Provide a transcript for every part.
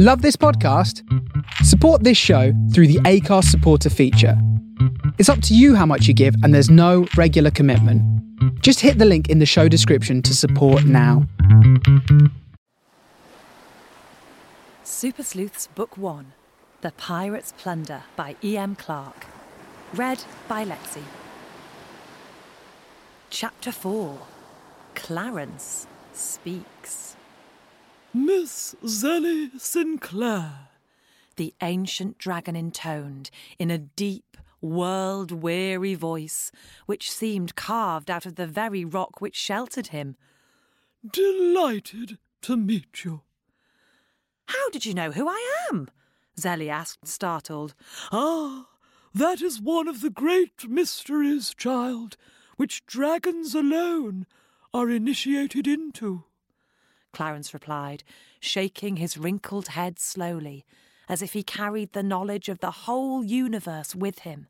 Love this podcast? Support this show through the Acast supporter feature. It's up to you how much you give, and there's no regular commitment. Just hit the link in the show description to support now. Super Sleuths Book 1 The Pirate's Plunder by E.M. Clark. Read by Lexi. Chapter 4 Clarence Speaks. Miss Zelly Sinclair, the ancient dragon intoned in a deep, world weary voice which seemed carved out of the very rock which sheltered him. Delighted to meet you. How did you know who I am? Zelly asked, startled. Ah, that is one of the great mysteries, child, which dragons alone are initiated into. Clarence replied, shaking his wrinkled head slowly, as if he carried the knowledge of the whole universe with him.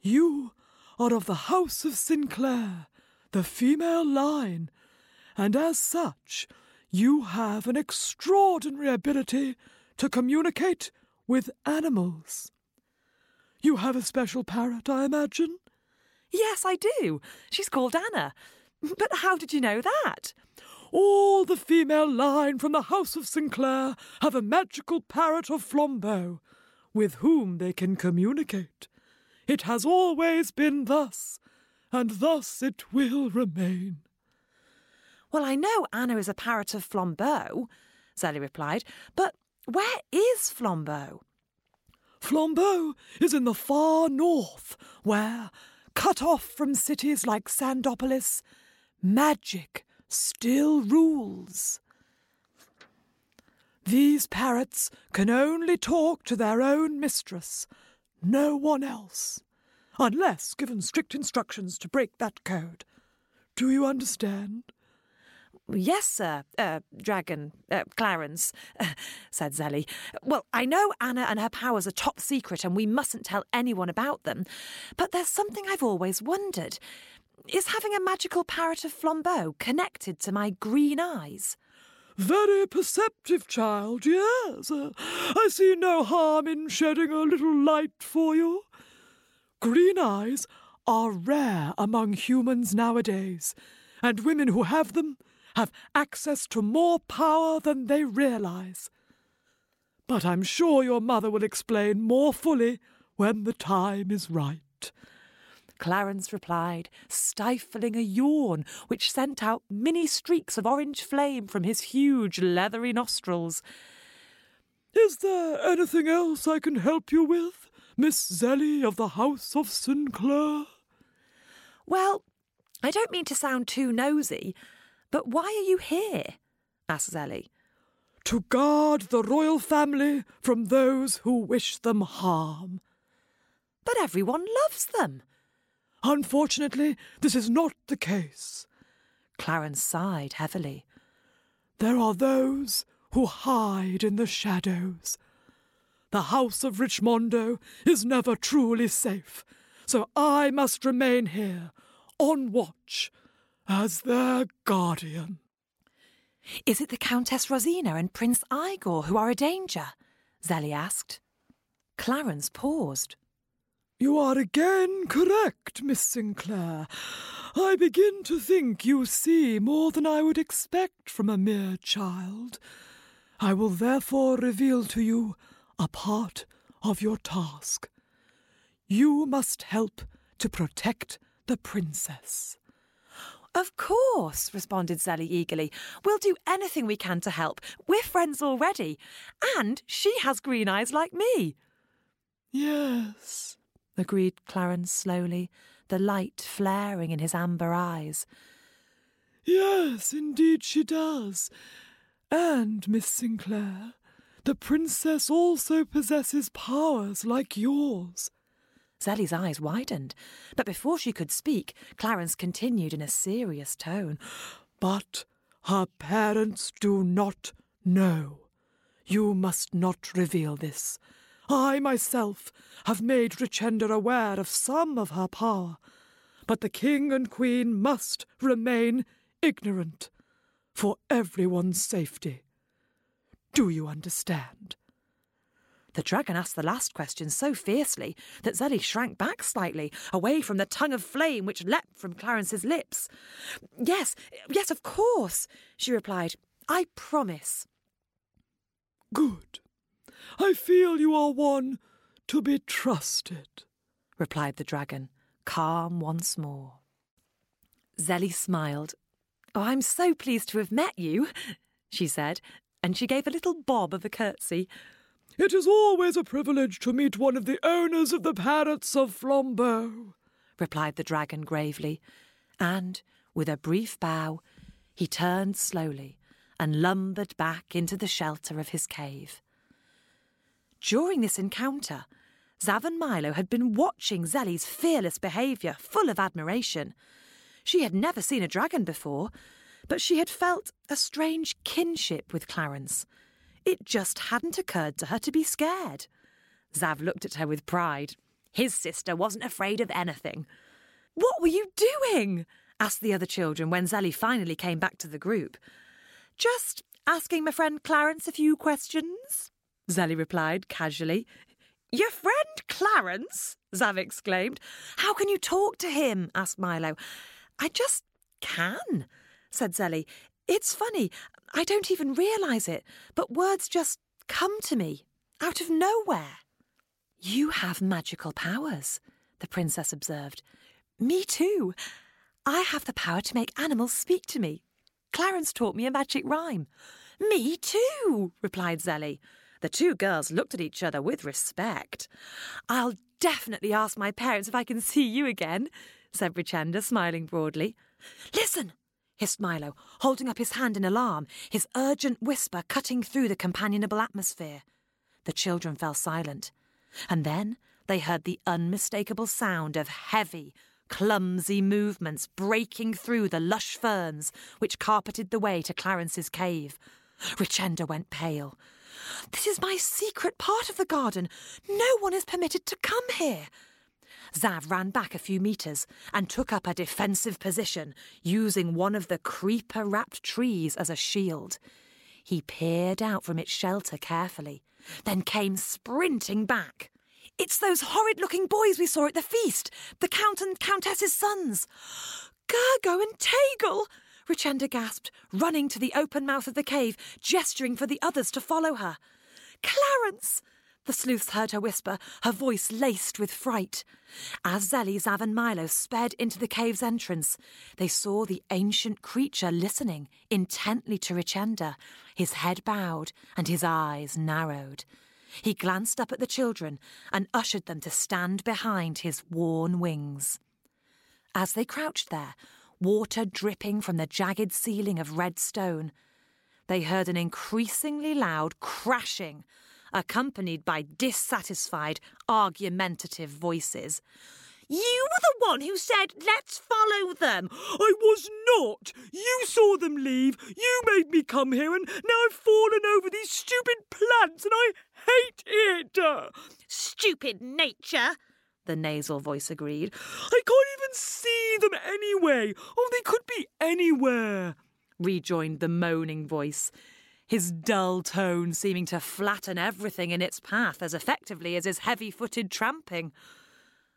You are of the House of Sinclair, the female line, and as such, you have an extraordinary ability to communicate with animals. You have a special parrot, I imagine? Yes, I do. She's called Anna. But how did you know that? All the female line from the House of Sinclair have a magical parrot of Flambeau, with whom they can communicate. It has always been thus, and thus it will remain. Well, I know Anna is a parrot of Flambeau, Zelly replied, but where is Flambeau? Flambeau is in the far north, where, cut off from cities like Sandopolis, magic still rules. These parrots can only talk to their own mistress, no one else, unless given strict instructions to break that code. Do you understand? Yes, sir, uh, Dragon, uh, Clarence, said Zelly. Well, I know Anna and her powers are top secret and we mustn't tell anyone about them, but there's something I've always wondered. Is having a magical parrot of flambeau connected to my green eyes? Very perceptive child, yes. Uh, I see no harm in shedding a little light for you. Green eyes are rare among humans nowadays, and women who have them have access to more power than they realize. But I'm sure your mother will explain more fully when the time is right. Clarence replied, stifling a yawn which sent out many streaks of orange flame from his huge leathery nostrils. Is there anything else I can help you with, Miss Zelly of the House of Sinclair? Well, I don't mean to sound too nosy, but why are you here? asked Zelly. To guard the royal family from those who wish them harm. But everyone loves them, Unfortunately, this is not the case. Clarence sighed heavily. There are those who hide in the shadows. The House of Richmondo is never truly safe, so I must remain here, on watch, as their guardian. Is it the Countess Rosina and Prince Igor who are a danger? Zelly asked. Clarence paused. You are again correct, Miss Sinclair. I begin to think you see more than I would expect from a mere child. I will therefore reveal to you a part of your task. You must help to protect the princess. Of course, responded Zelly eagerly. We'll do anything we can to help. We're friends already. And she has green eyes like me. Yes, agreed Clarence slowly, the light flaring in his amber eyes. Yes, indeed she does. And, Miss Sinclair, the princess also possesses powers like yours. Sally's eyes widened, but before she could speak, Clarence continued in a serious tone. But her parents do not know. You must not reveal this. I myself have made Richenda aware of some of her power, but the king and queen must remain ignorant for everyone's safety. Do you understand? The dragon asked the last question so fiercely that Zelly shrank back slightly, away from the tongue of flame which leapt from Clarence's lips. Yes, yes, of course, she replied. I promise. Good. I feel you are one to be trusted, replied the dragon, calm once more. Zelly smiled. Oh, I'm so pleased to have met you, she said, and she gave a little bob of a curtsy. It is always a privilege to meet one of the owners of the parrots of Flambeau, replied the dragon gravely, and, with a brief bow, he turned slowly and lumbered back into the shelter of his cave. During this encounter, Zav and Milo had been watching Zelly's fearless behaviour, full of admiration. She had never seen a dragon before, but she had felt a strange kinship with Clarence. It just hadn't occurred to her to be scared. Zav looked at her with pride. His sister wasn't afraid of anything. What were you doing? asked the other children when Zelly finally came back to the group. Just asking my friend Clarence a few questions, Zelly replied casually. Your friend Clarence? Zav exclaimed. How can you talk to him? asked Milo. I just can, said Zelly. It's funny, I don't even realise it, but words just come to me, out of nowhere. You have magical powers, the princess observed. Me too. I have the power to make animals speak to me. Clarence taught me a magic rhyme. Me too, replied Zelly. The two girls looked at each other with respect. I'll definitely ask my parents if I can see you again, said Richenda, smiling broadly. Listen, hissed Milo, holding up his hand in alarm, his urgent whisper cutting through the companionable atmosphere. The children fell silent, and then they heard the unmistakable sound of heavy, clumsy movements breaking through the lush ferns which carpeted the way to Clarence's cave. Richenda went pale. This is my secret part of the garden. No one is permitted to come here. Zav ran back a few metres and took up a defensive position, using one of the creeper wrapped trees as a shield. He peered out from its shelter carefully, then came sprinting back. It's those horrid looking boys we saw at the feast, the Count and Countess's sons. Gergo and Tegel! Richenda gasped, running to the open mouth of the cave, gesturing for the others to follow her. Clarence! The sleuths heard her whisper, her voice laced with fright. As Zelly, Zav, and Milo sped into the cave's entrance, they saw the ancient creature listening intently to Richenda, his head bowed and his eyes narrowed. He glanced up at the children and ushered them to stand behind his worn wings. As they crouched there, water dripping from the jagged ceiling of red stone, they heard an increasingly loud crashing accompanied by dissatisfied, argumentative voices. You were the one who said, let's follow them. I was not. You saw them leave. You made me come here, and now I've fallen over these stupid plants, and I hate it. Stupid nature, the nasal voice agreed. I can't even see them anyway. Oh, they could be anywhere, rejoined the moaning voice his dull tone seeming to flatten everything in its path as effectively as his heavy footed tramping.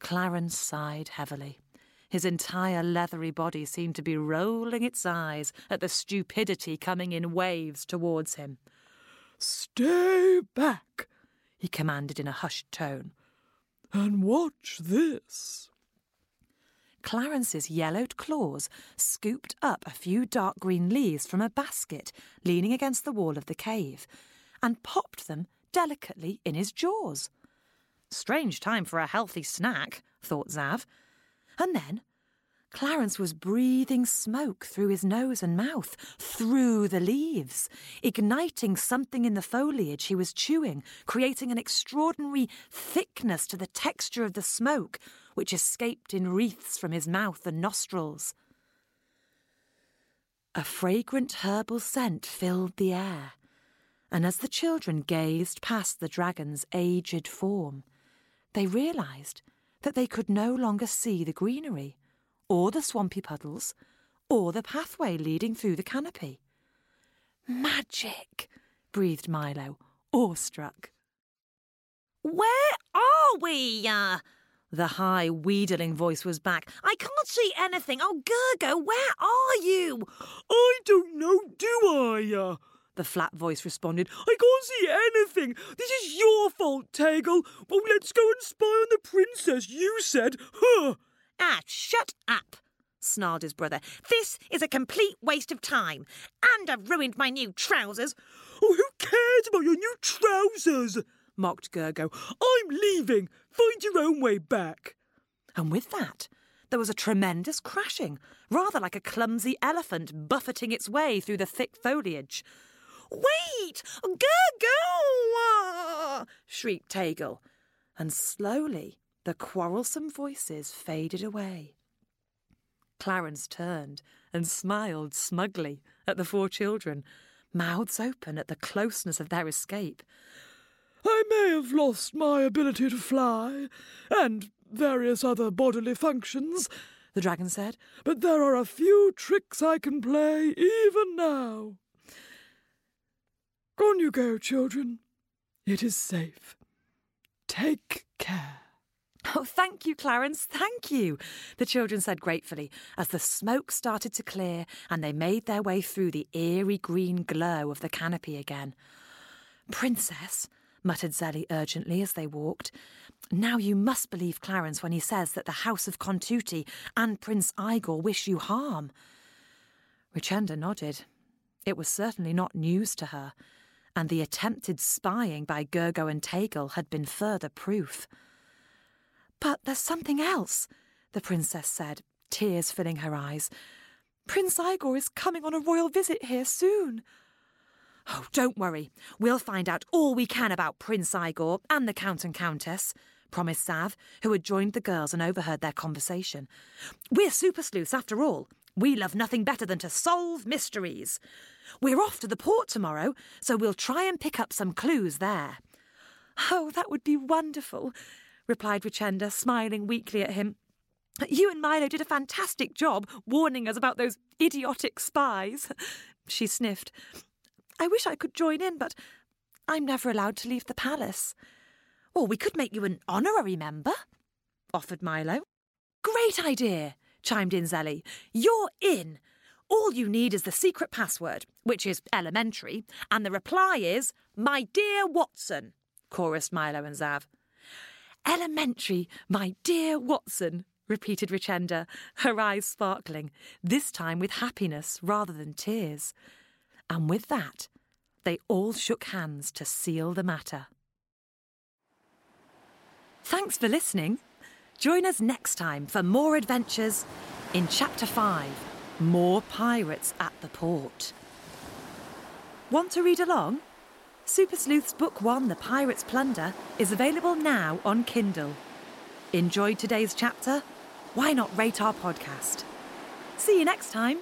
Clarence sighed heavily. His entire leathery body seemed to be rolling its eyes at the stupidity coming in waves towards him. Stay back, he commanded in a hushed tone. And watch this. Clarence's yellowed claws scooped up a few dark green leaves from a basket leaning against the wall of the cave and popped them delicately in his jaws. Strange time for a healthy snack, thought Zav. And then Clarence was breathing smoke through his nose and mouth, through the leaves, igniting something in the foliage he was chewing, creating an extraordinary thickness to the texture of the smoke, which escaped in wreaths from his mouth and nostrils. A fragrant herbal scent filled the air, and as the children gazed past the dragon's aged form, they realized that they could no longer see the greenery or the swampy puddles, or the pathway leading through the canopy. Magic, breathed Milo, awestruck. Where are we? Uh, the high, wheedling voice was back. I can't see anything. Oh, Gergo, where are you? I don't know, do I? Uh, the flat voice responded. I can't see anything. This is your fault, Tegel. Well, let's go and spy on the princess, you said. Huh. Ah, shut up, snarled his brother. This is a complete waste of time. And I've ruined my new trousers. Oh, who cares about your new trousers? mocked Gergo. I'm leaving. Find your own way back. And with that, there was a tremendous crashing, rather like a clumsy elephant buffeting its way through the thick foliage. Wait! Gergo! shrieked Tegel. And slowly the quarrelsome voices faded away. Clarence turned and smiled smugly at the four children, mouths open at the closeness of their escape. I may have lost my ability to fly, and various other bodily functions, the dragon said, but there are a few tricks I can play even now. On you go, children. It is safe. Take care. Oh, thank you, Clarence, thank you, the children said gratefully as the smoke started to clear and they made their way through the eerie green glow of the canopy again. Princess, muttered Zelly urgently as they walked, now you must believe Clarence when he says that the House of Contuti and Prince Igor wish you harm. Richenda nodded. It was certainly not news to her, and the attempted spying by Gergo and Tegel had been further proof. There's something else, the princess said, tears filling her eyes. Prince Igor is coming on a royal visit here soon. Oh, don't worry. We'll find out all we can about Prince Igor and the Count and Countess, promised Zav, who had joined the girls and overheard their conversation. We're super sleuths, after all. We love nothing better than to solve mysteries. We're off to the port tomorrow, so we'll try and pick up some clues there. Oh, that would be wonderful, replied Richenda, smiling weakly at him. You and Milo did a fantastic job warning us about those idiotic spies. She sniffed. I wish I could join in, but I'm never allowed to leave the palace. Or we could make you an honorary member, offered Milo. Great idea, chimed in Zelly. You're in. All you need is the secret password, which is elementary, and the reply is, My dear Watson, chorused Milo and Zav. Elementary, my dear Watson, repeated Richenda, her eyes sparkling, this time with happiness rather than tears. And with that, they all shook hands to seal the matter. Thanks for listening. Join us next time for more adventures in Chapter 5 More Pirates at the Port. Want to read along? Super Sleuth's Book 1 The Pirate's Plunder is available now on Kindle. Enjoyed today's chapter? Why not rate our podcast? See you next time.